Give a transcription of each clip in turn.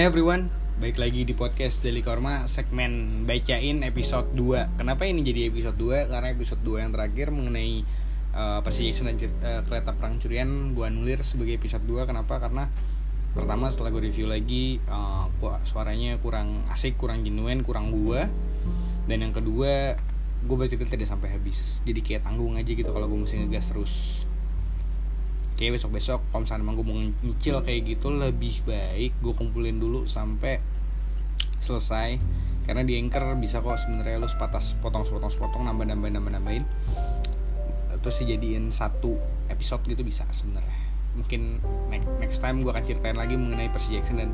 Hey everyone, baik lagi di podcast Daily Korma segmen bacain episode 2 Kenapa ini jadi episode 2? Karena episode 2 yang terakhir mengenai uh, Percy Jackson dan uh, kereta perang curian Gue nulir sebagai episode 2 Kenapa? Karena pertama setelah gue review lagi uh, Suaranya kurang asik, kurang genuine, kurang gue Dan yang kedua gue bercerita tidak sampai habis. Jadi kayak tanggung aja gitu kalau gue mesti ngegas terus kayak besok besok kalau misalnya emang gue mau nyicil kayak gitu lebih baik gue kumpulin dulu sampai selesai. Karena di anchor bisa kok sebenarnya lu sepatas potong sepotong sepotong nambah nambah nambah nambahin. Terus dijadiin satu episode gitu bisa sebenarnya. Mungkin next time gue akan ceritain lagi mengenai Percy Jackson dan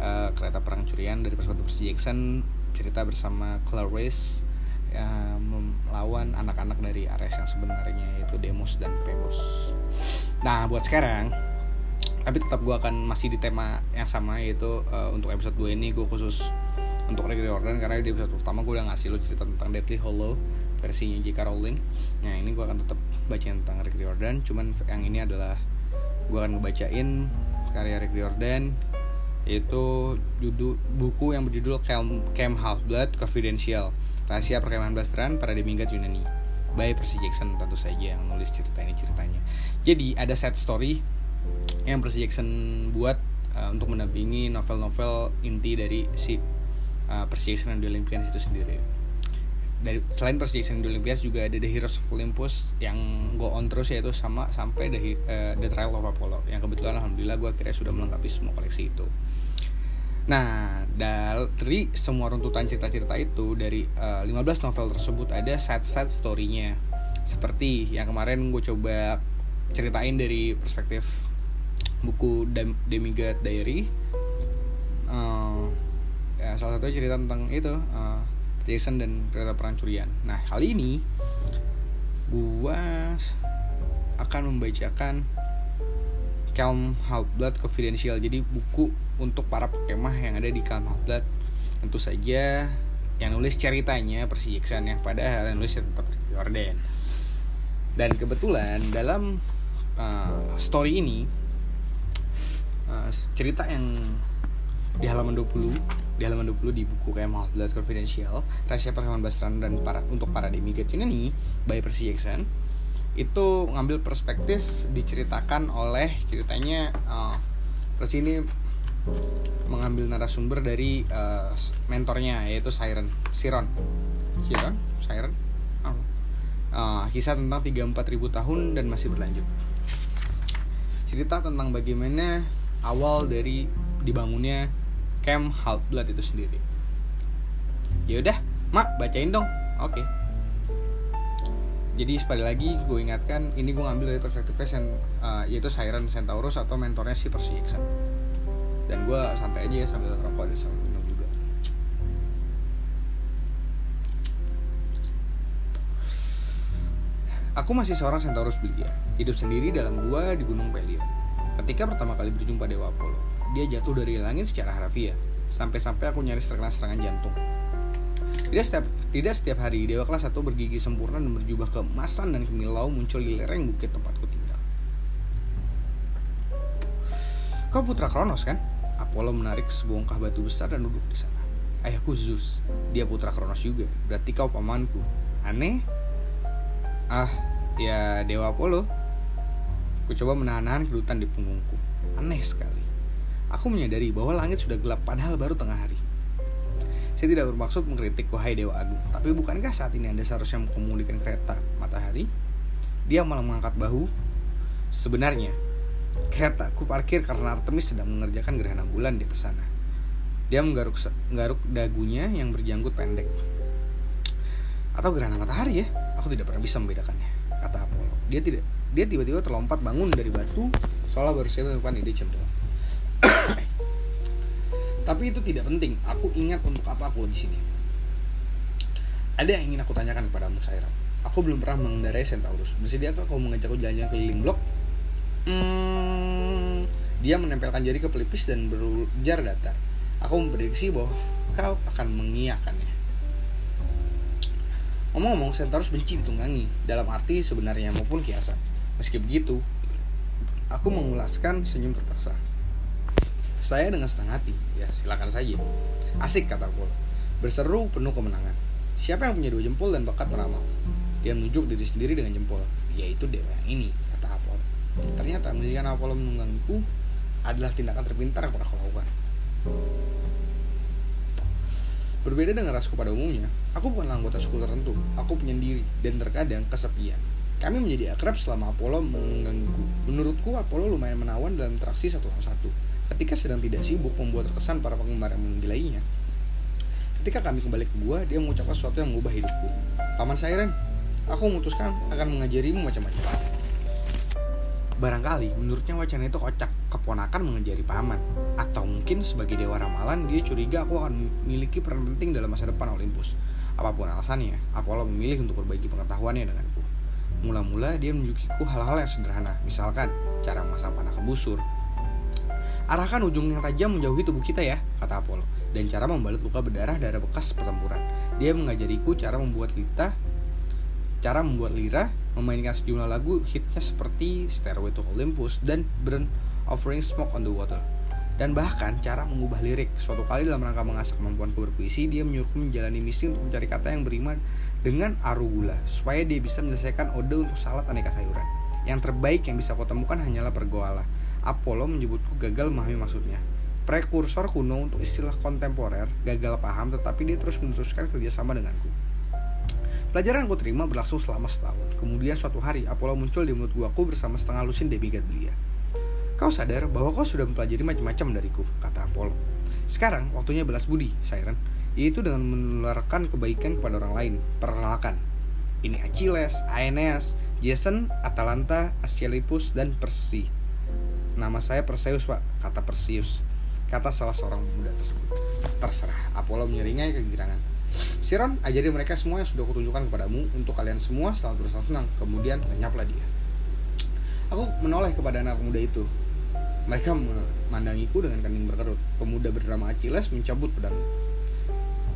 uh, kereta perang curian. Dari perspektif Percy Jackson cerita bersama Clarice uh, melawan anak-anak dari Ares yang sebenarnya yaitu Demos dan Pebos. Nah buat sekarang tapi tetap gue akan masih di tema yang sama yaitu uh, untuk episode 2 ini gue khusus untuk Rick Riordan karena di episode pertama gue udah ngasih lo cerita tentang Deadly Hollow versinya J.K. Rowling nah ini gue akan tetap bacain tentang Rick Riordan cuman yang ini adalah gue akan ngebacain karya Rick Riordan yaitu judul buku yang berjudul Camp, Camp Half Blood Confidential Rahasia Perkemahan Blasteran pada Demigod Yunani by Percy Jackson tentu saja yang nulis cerita ini ceritanya. Jadi ada set story yang Percy Jackson buat uh, untuk mendampingi novel-novel inti dari si uh, Percy Jackson the Olympians itu sendiri. Dari selain Percy Jackson and the Olympians juga ada The Heroes of Olympus yang go on terus yaitu sama sampai The, uh, the Trial of Apollo yang kebetulan alhamdulillah gue akhirnya sudah melengkapi semua koleksi itu. Nah, dari semua runtutan cerita-cerita itu dari uh, 15 novel tersebut ada side-side story-nya. Seperti yang kemarin gue coba ceritain dari perspektif buku Dem Demigod Diary. Uh, ya, salah satu cerita tentang itu uh, Jason dan kereta perang curian. Nah, kali ini gue akan membacakan Calm Half-Blood Confidential jadi buku untuk para pekemah yang ada di Calm Half-Blood tentu saja yang nulis ceritanya Percy Jackson yang padahal yang nulis tetap Jordan dan kebetulan dalam uh, story ini uh, cerita yang di halaman 20 di halaman 20 di buku Calm Half-Blood Confidential rahasia perkembangan Bastran dan para untuk para demigod ini by Percy Jackson itu ngambil perspektif diceritakan oleh ceritanya uh, terus ini mengambil narasumber dari uh, mentornya yaitu Siren Siron. Siron? Siren? Uh, uh, kisah tentang 34 ribu tahun dan masih berlanjut. Cerita tentang bagaimana awal dari dibangunnya Camp Blood itu sendiri. Ya udah mak bacain dong. Oke. Jadi sekali lagi gue ingatkan ini gue ngambil dari perspektif yang uh, yaitu Siren Centaurus atau mentornya si Percy Jackson. Dan gue santai aja ya sambil rokok dan sambil minum juga. Aku masih seorang Centaurus belia, hidup sendiri dalam gua di Gunung Pelion. Ketika pertama kali berjumpa Dewa Apollo, dia jatuh dari langit secara harafiah, sampai-sampai aku nyaris terkena serangan jantung. Tidak setiap, tidak setiap hari Dewa kelas 1 bergigi sempurna dan berjubah keemasan dan kemilau muncul di lereng bukit tempatku tinggal. Kau putra Kronos kan? Apollo menarik sebongkah batu besar dan duduk di sana. Ayahku Zeus, dia putra Kronos juga. Berarti kau pamanku. Aneh? Ah, ya Dewa Apollo. Ku coba menahan-nahan kedutan di punggungku. Aneh sekali. Aku menyadari bahwa langit sudah gelap padahal baru tengah hari. Saya tidak bermaksud mengkritik wahai Dewa Agung, tapi bukankah saat ini Anda seharusnya mengemudikan kereta matahari? Dia malah mengangkat bahu. Sebenarnya, kereta ku parkir karena Artemis sedang mengerjakan gerhana bulan di atas sana. Dia menggaruk, menggaruk dagunya yang berjanggut pendek. Atau gerhana matahari ya? Aku tidak pernah bisa membedakannya, kata Apollo. Dia tidak dia tiba-tiba terlompat bangun dari batu seolah baru saja menemukan ide cemerlang. Tapi itu tidak penting. Aku ingat untuk apa aku di sini. Ada yang ingin aku tanyakan kepadamu, Saira. Aku belum pernah mengendarai Centaurus. Bersediakah kau mengajakku jalan-jalan keliling blok? Hmm, dia menempelkan jari ke pelipis dan berujar datar. Aku memprediksi bahwa kau akan mengiyakannya. Ngomong-ngomong, Centaurus benci ditunggangi, dalam arti sebenarnya maupun kiasan. Meski begitu, aku mengulaskan senyum terpaksa. Saya dengan senang hati, ya silakan saja. Asik kata Apollo. Berseru penuh kemenangan. Siapa yang punya dua jempol dan bakat meramal? Dia menunjuk diri sendiri dengan jempol. Yaitu dewa yang ini, kata Apollo. Ternyata menjadikan Apollo menunggangiku adalah tindakan terpintar yang pernah aku lakukan. Berbeda dengan rasku pada umumnya, aku bukan anggota suku tertentu. Aku penyendiri dan terkadang kesepian. Kami menjadi akrab selama Apollo mengganggu. Menurutku, Apollo lumayan menawan dalam interaksi satu lawan satu. Ketika sedang tidak sibuk membuat terkesan para penggemar yang menggilainya. Ketika kami kembali ke gua, dia mengucapkan sesuatu yang mengubah hidupku. Paman Siren, aku memutuskan akan mengajarimu macam-macam. Barangkali menurutnya wacana itu kocak, keponakan mengejari paman. Atau mungkin sebagai dewa ramalan dia curiga aku akan memiliki peran penting dalam masa depan Olympus. Apa pun alasannya, Apollo memilih untuk berbagi pengetahuannya denganku. Mula-mula dia menunjukiku hal-hal yang sederhana, misalkan cara memasang panah ke busur. Arahkan ujung yang tajam menjauhi tubuh kita ya, kata Apollo. Dan cara membalut luka berdarah dari bekas pertempuran. Dia mengajariku cara membuat lita, cara membuat lira, memainkan sejumlah lagu hitnya seperti Stairway to Olympus dan Burn Offering Smoke on the Water. Dan bahkan cara mengubah lirik. Suatu kali dalam rangka mengasah kemampuanku berpuisi, dia menyuruhku menjalani misi untuk mencari kata yang beriman dengan arugula, supaya dia bisa menyelesaikan ode untuk salad aneka sayuran. Yang terbaik yang bisa kau temukan hanyalah pergoala. Apollo menyebutku gagal memahami maksudnya. Prekursor kuno untuk istilah kontemporer, gagal paham tetapi dia terus meneruskan kerjasama denganku. Pelajaran yang aku terima berlangsung selama setahun. Kemudian suatu hari, Apollo muncul di mulut guaku bersama setengah lusin demigod belia. Kau sadar bahwa kau sudah mempelajari macam-macam dariku, kata Apollo. Sekarang, waktunya balas budi, Siren. Yaitu dengan menularkan kebaikan kepada orang lain. Perkenalkan. Ini Achilles, Aeneas, Jason, Atalanta, Asclepius, dan Persi. Nama saya Perseus, Pak, kata Perseus. Kata salah seorang pemuda tersebut. Terserah, Apollo menyeringai kegirangan. Siron, ajari mereka semua yang sudah kutunjukkan kepadamu untuk kalian semua selalu bersenang-senang. Kemudian lenyaplah dia. Aku menoleh kepada anak pemuda itu. Mereka memandangiku dengan kening berkerut. Pemuda bernama Achilles mencabut pedang.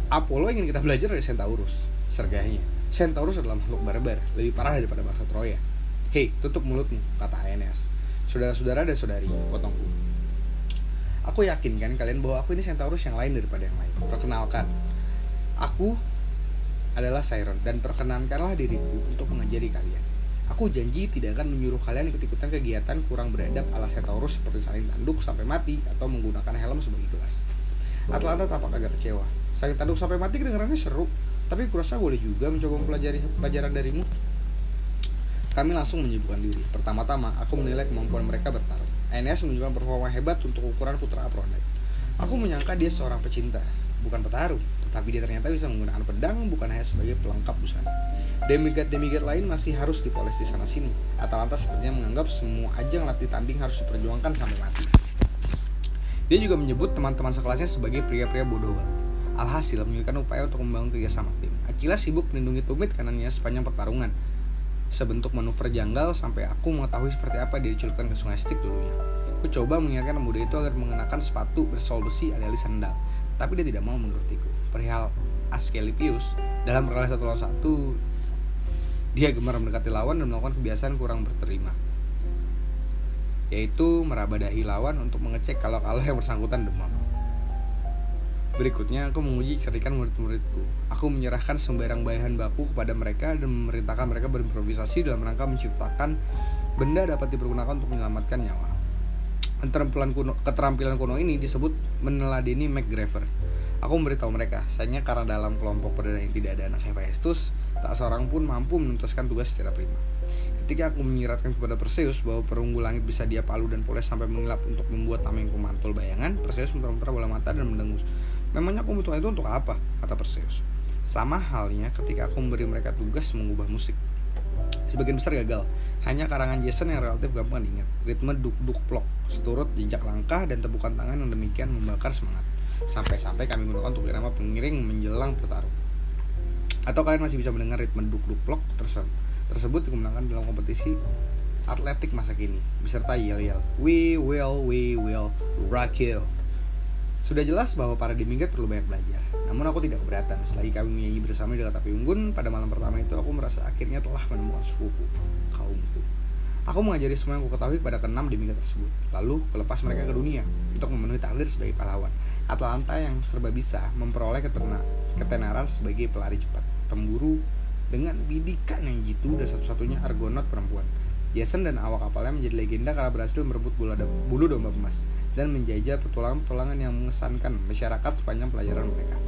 Apollo ingin kita belajar dari Centaurus. Sergahnya. Centaurus adalah makhluk barbar, lebih parah daripada bangsa Troya. Hei, tutup mulutmu, kata Aeneas. Saudara-saudara dan saudari, potongku. Aku yakin kan kalian bahwa aku ini Centaurus yang lain daripada yang lain. Perkenalkan, Aku adalah Siron dan perkenankanlah diriku untuk mengajari kalian. Aku janji tidak akan menyuruh kalian ikut-ikutan kegiatan kurang beradab ala Centaurus seperti saling tanduk sampai mati atau menggunakan helm sebagai gelas. Atlanta tampak agak kecewa. Saling tanduk sampai mati kedengarannya seru, tapi kurasa boleh juga mencoba mempelajari pelajaran darimu. Kami langsung menyibukkan diri. Pertama-tama, aku menilai kemampuan mereka bertarung. Aeneas menunjukkan performa hebat untuk ukuran putra Aphrodite. Aku menyangka dia seorang pecinta, bukan petarung tapi dia ternyata bisa menggunakan pedang bukan hanya sebagai pelengkap busana. Demigod-demigod lain masih harus dipoles di sana sini. Atalanta sepertinya menganggap semua ajang latih tanding harus diperjuangkan sampai mati. Dia juga menyebut teman-teman sekelasnya sebagai pria-pria bodoh Alhasil menunjukkan upaya untuk membangun kerjasama tim. Achilles sibuk melindungi tumit kanannya sepanjang pertarungan. Sebentuk manuver janggal sampai aku mengetahui seperti apa dia dicelupkan ke sungai Styx dulunya. Aku coba mengingatkan pemuda itu agar mengenakan sepatu bersol besi alias sandal, tapi dia tidak mau menurutiku perihal Asclepius dalam relasi satu lawan satu dia gemar mendekati lawan dan melakukan kebiasaan kurang berterima yaitu meraba dahi lawan untuk mengecek kalau kalau yang bersangkutan demam. Berikutnya, aku menguji cerdikan murid-muridku. Aku menyerahkan sembarang bahan baku kepada mereka dan memerintahkan mereka berimprovisasi dalam rangka menciptakan benda dapat dipergunakan untuk menyelamatkan nyawa. Keterampilan kuno, keterampilan kuno ini disebut meneladeni MacGyver Aku memberitahu mereka, sayangnya karena dalam kelompok perdana yang tidak ada anak Hephaestus, tak seorang pun mampu menuntaskan tugas secara prima. Ketika aku menyiratkan kepada Perseus bahwa perunggu langit bisa dia palu dan poles sampai mengilap untuk membuat tameng pemantul bayangan, Perseus muter-muter bola mata dan mendengus. Memangnya aku membutuhkan itu untuk apa? kata Perseus. Sama halnya ketika aku memberi mereka tugas mengubah musik. Sebagian besar gagal, hanya karangan Jason yang relatif gampang diingat. Ritme duk-duk plok, seturut jejak langkah dan tepukan tangan yang demikian membakar semangat. Sampai-sampai kami gunakan untuk irama pengiring menjelang pertarung. Atau kalian masih bisa mendengar ritme duk-duk plok tersebut, tersebut digunakan dalam kompetisi atletik masa kini beserta yel-yel. We will, we will rock you. Sudah jelas bahwa para demigod perlu banyak belajar. Namun aku tidak keberatan. Selagi kami menyanyi bersama di api unggun Pada malam pertama itu aku merasa akhirnya telah menemukan suku kaumku. Aku mengajari semua yang aku ketahui kepada keenam demigod tersebut. Lalu kelepas mereka ke dunia untuk memenuhi takdir sebagai pahlawan. Atlanta yang serba bisa memperoleh ketena ketenaran sebagai pelari cepat, pemburu dengan bidikan yang jitu dan satu-satunya argonaut perempuan. Jason dan awak kapalnya menjadi legenda karena berhasil merebut bulu domba emas dan menjajah petualangan-petualangan yang mengesankan masyarakat sepanjang pelajaran mereka.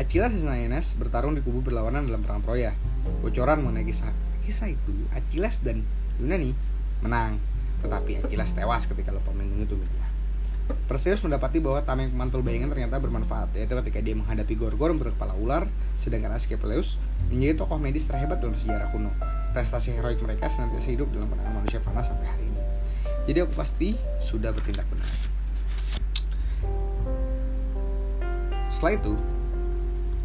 Achilles dan Aeneas bertarung di kubu berlawanan dalam perang Troya. Bocoran mengenai kisah kisah itu, Achilles dan Yunani menang, tetapi Achilles tewas ketika lupa melindungi tubuhnya. Perseus mendapati bahwa tameng pemantul bayangan ternyata bermanfaat, yaitu ketika dia menghadapi Gorgon berkepala ular, sedangkan Asclepius menjadi tokoh medis terhebat dalam sejarah kuno. Prestasi heroik mereka senantiasa hidup dalam pandangan manusia fana sampai hari ini. Jadi aku pasti sudah bertindak benar. Setelah itu,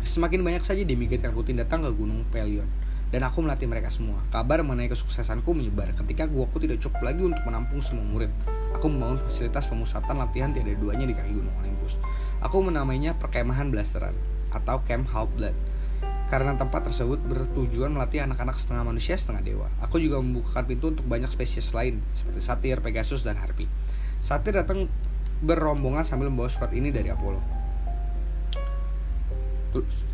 semakin banyak saja demigod yang rutin datang ke Gunung Pelion dan aku melatih mereka semua. Kabar mengenai kesuksesanku menyebar ketika guaku tidak cukup lagi untuk menampung semua murid. Aku membangun fasilitas pemusatan latihan tiada duanya di kaki Gunung Olympus. Aku menamainya perkemahan blasteran atau Camp Blood. Karena tempat tersebut bertujuan melatih anak-anak setengah manusia setengah dewa. Aku juga membukakan pintu untuk banyak spesies lain seperti satir, pegasus, dan harpy. Satir datang berombongan sambil membawa surat ini dari Apollo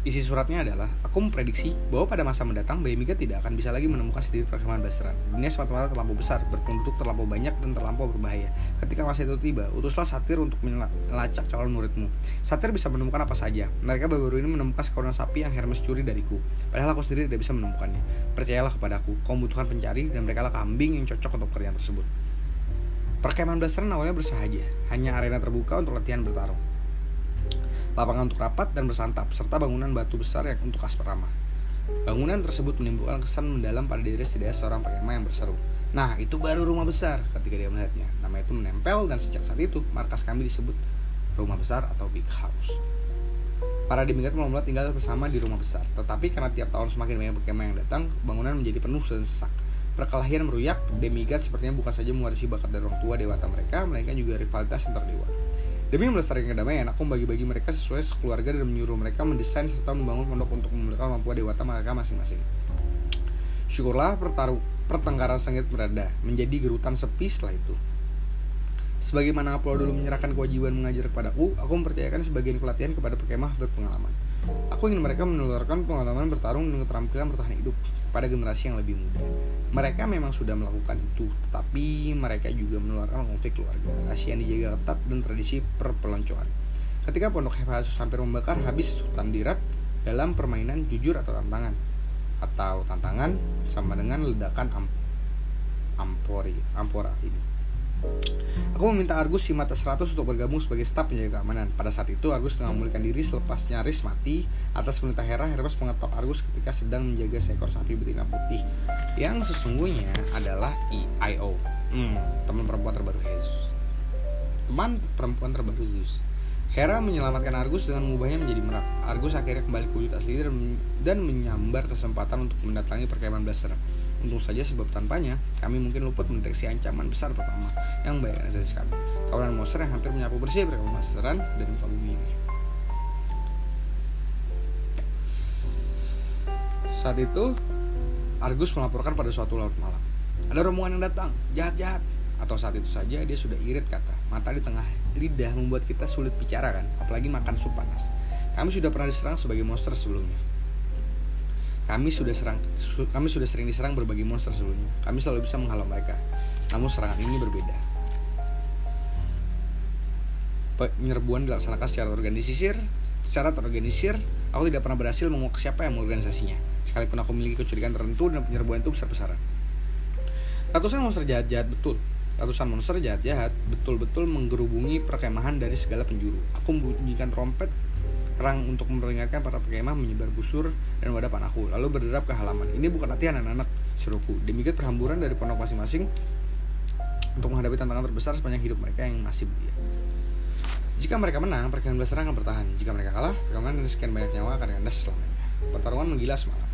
isi suratnya adalah aku memprediksi bahwa pada masa mendatang Miga tidak akan bisa lagi menemukan sendiri perkembangan blasteran. Dunia semata-mata terlampau besar, berpenduduk terlampau banyak dan terlampau berbahaya. Ketika masa itu tiba, utuslah Satir untuk melacak calon muridmu. Satir bisa menemukan apa saja. Mereka baru-baru ini menemukan sekolah sapi yang Hermes curi dariku. Padahal aku sendiri tidak bisa menemukannya. Percayalah kepadaku, kau membutuhkan pencari dan mereka lah kambing yang cocok untuk pekerjaan tersebut. Perkemahan blasteran awalnya bersahaja, hanya arena terbuka untuk latihan bertarung lapangan untuk rapat dan bersantap, serta bangunan batu besar yang untuk asperama. Bangunan tersebut menimbulkan kesan mendalam pada diri setidaknya seorang pengema yang berseru. Nah, itu baru rumah besar ketika dia melihatnya. Nama itu menempel dan sejak saat itu markas kami disebut rumah besar atau big house. Para demigod mulai tinggal bersama di rumah besar, tetapi karena tiap tahun semakin banyak pengema yang datang, bangunan menjadi penuh dan sesak. Perkelahian meruyak, demigod sepertinya bukan saja mewarisi bakat dari orang tua dewata mereka, melainkan juga rivalitas antar dewa. Demi melestarikan kedamaian, aku membagi-bagi mereka sesuai sekeluarga dan menyuruh mereka mendesain serta membangun pondok untuk memulihkan mampu dewata mereka masing-masing. Syukurlah pertaruh pertengkaran sengit berada menjadi gerutan sepi setelah itu. Sebagaimana Apollo dulu menyerahkan kewajiban mengajar kepadaku, aku mempercayakan sebagian pelatihan kepada pekemah berpengalaman. Aku ingin mereka menularkan pengalaman bertarung dan keterampilan bertahan hidup kepada generasi yang lebih muda. Mereka memang sudah melakukan itu, tetapi mereka juga menularkan konflik keluarga, rahasia yang dijaga ketat dan tradisi perpeloncoan. Ketika pondok Hephaestus hampir membakar habis Sultan Dirat dalam permainan jujur atau tantangan atau tantangan sama dengan ledakan am ampori ampora ini. Aku meminta Argus si mata 100 untuk bergabung sebagai staf penjaga keamanan. Pada saat itu Argus tengah memulihkan diri selepas nyaris mati atas perintah Hera. Hermes mengetok Argus ketika sedang menjaga seekor sapi betina putih yang sesungguhnya adalah IO. Hmm, teman perempuan terbaru Zeus. Teman perempuan terbaru Zeus. Hera menyelamatkan Argus dengan mengubahnya menjadi merak. Argus akhirnya kembali ke wujud asli dan, menyambar kesempatan untuk mendatangi perkemahan Blaster. Untung saja sebab tanpanya, kami mungkin luput mendeteksi ancaman besar pertama yang membahayakan eksistensi kami. Kawanan monster yang hampir menyapu bersih perkemahan dan ini. Saat itu, Argus melaporkan pada suatu laut malam. Ada rombongan yang datang, jahat-jahat. Atau saat itu saja dia sudah irit kata. Mata di tengah lidah membuat kita sulit bicara kan, apalagi makan sup panas. Kami sudah pernah diserang sebagai monster sebelumnya. Kami sudah serang, su, kami sudah sering diserang berbagai monster sebelumnya. Kami selalu bisa menghalau mereka. Namun serangan ini berbeda. Penyerbuan dilaksanakan secara organisir, secara terorganisir. Aku tidak pernah berhasil menguak siapa yang mengorganisasinya. Sekalipun aku memiliki kecurigaan tertentu dan penyerbuan itu besar-besaran. Ratusan monster jahat-jahat betul. Ratusan monster jahat-jahat betul-betul menggerubungi perkemahan dari segala penjuru. Aku membunyikan trompet kerang untuk memperingatkan para pekemah menyebar busur dan wadah panahku lalu berderap ke halaman ini bukan latihan anak-anak seruku demikian perhamburan dari pondok masing-masing untuk menghadapi tantangan terbesar sepanjang hidup mereka yang masih belia jika mereka menang, perkemahan besar akan bertahan. Jika mereka kalah, perkemahan dan sekian banyak nyawa akan kandas selamanya. Pertarungan menggila semalam.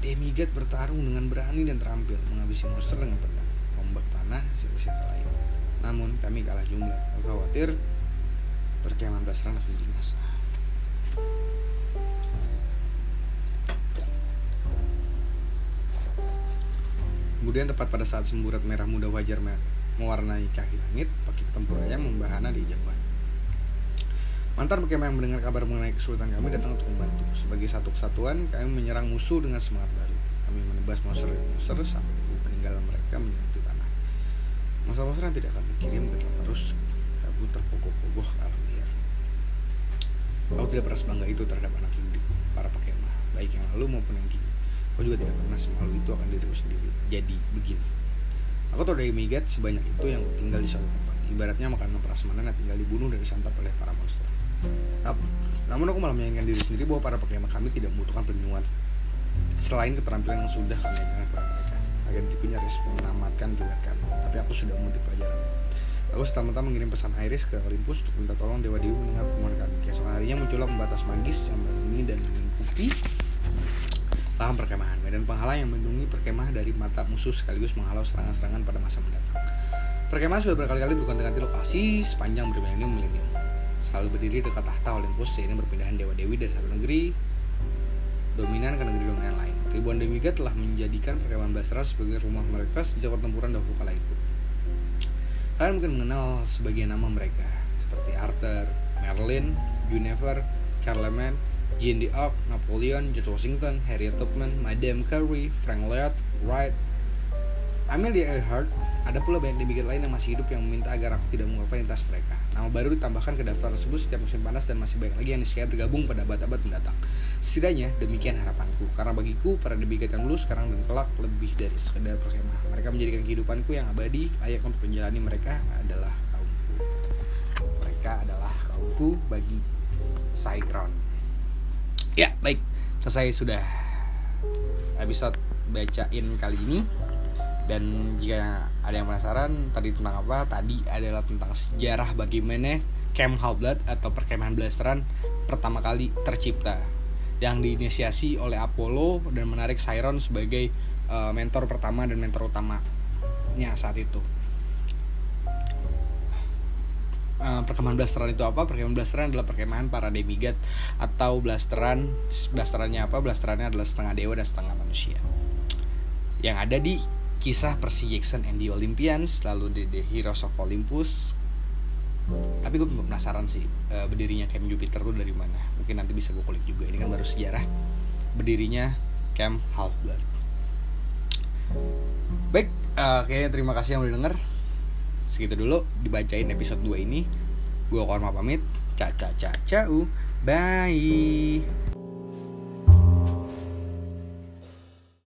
Demigod bertarung dengan berani dan terampil, menghabisi monster dengan pedang, ombak tanah, dan lain. Namun kami kalah jumlah. Khawatir perkemahan Basran akan binasa. Kemudian tepat pada saat semburat merah muda wajar mewarnai kaki langit, pakai tempuranya membahana di jambatan. Mantan bagaimana yang mendengar kabar mengenai kesulitan kami datang untuk membantu. Sebagai satu kesatuan, kami menyerang musuh dengan semangat baru. Kami menebas monster-monster sampai peninggalan mereka menyentuh tanah. Monster-monster yang tidak kami kirim tetap terus kabut terpogoh-pogoh alam liar. Aku tidak pernah sebangga itu terhadap anak didik para pakemah, baik yang lalu maupun yang kini. Kau juga tidak pernah semalu itu akan diriku sendiri. Jadi, begini. Aku tahu dari Migat sebanyak itu yang tinggal di suatu tempat. Ibaratnya makanan prasmanan yang tinggal dibunuh dan disantap oleh para monster. Namun aku malah meyakinkan diri sendiri bahwa para pekema kami tidak membutuhkan perlindungan selain keterampilan yang sudah kami ajarkan kepada mereka agar diriku nyaris menamatkan juga kami. Tapi aku sudah memetik pelajaran. Aku serta-merta mengirim pesan Iris ke Olympus untuk minta tolong Dewa Dewi mendengar permohonan kami. Keesokan harinya muncullah pembatas magis yang melindungi dan melingkupi lahan perkemahan. Medan penghalang yang melindungi perkemah dari mata musuh sekaligus menghalau serangan-serangan pada masa mendatang. Perkemahan sudah berkali-kali berganti-ganti lokasi sepanjang bermilenium-milenium selalu berdiri dekat tahta Olympus seiring berpindahan dewa-dewi dari satu negeri dominan ke negeri dominan lain. Ribuan demigod telah menjadikan perkemahan Basra sebagai rumah mereka sejak pertempuran dahulu kala itu. Kalian mungkin mengenal sebagian nama mereka seperti Arthur, Merlin, Guinevere, Charlemagne, Jean d'Arc, Napoleon, George Washington, Harriet Tubman, Madame Curie, Frank Lloyd Wright, Amelia Earhart, ada pula banyak demigod lain yang masih hidup yang meminta agar aku tidak mengungkapkan identitas mereka. Nama baru ditambahkan ke daftar tersebut setiap musim panas dan masih banyak lagi yang disiap bergabung pada abad-abad mendatang. Setidaknya demikian harapanku, karena bagiku para debikat yang dulu sekarang dan kelak lebih dari sekedar perkemah. Mereka menjadikan kehidupanku yang abadi, layak untuk menjalani mereka adalah kaumku. Mereka adalah kaumku bagi Saiground. Ya, baik. Selesai sudah episode bacain kali ini dan jika ada yang penasaran tadi tentang apa tadi adalah tentang sejarah bagaimana Camp Half-Blood atau perkemahan blasteran pertama kali tercipta yang diinisiasi oleh Apollo dan menarik Siron sebagai uh, mentor pertama dan mentor utamanya saat itu uh, perkemahan blasteran itu apa? Perkemahan blasteran adalah perkemahan para demigod atau blasteran blasterannya apa? Blasterannya adalah setengah dewa dan setengah manusia yang ada di kisah Percy Jackson and the Olympians lalu di The Heroes of Olympus. Tapi gue penasaran sih uh, berdirinya Camp Jupiter tuh dari mana. Mungkin nanti bisa gue kulik juga ini kan baru sejarah. Berdirinya Camp Half Blood baik uh, kayaknya terima kasih yang udah denger. Segitu dulu dibacain episode 2 ini. Gue Korma pamit. Ca ca ca bye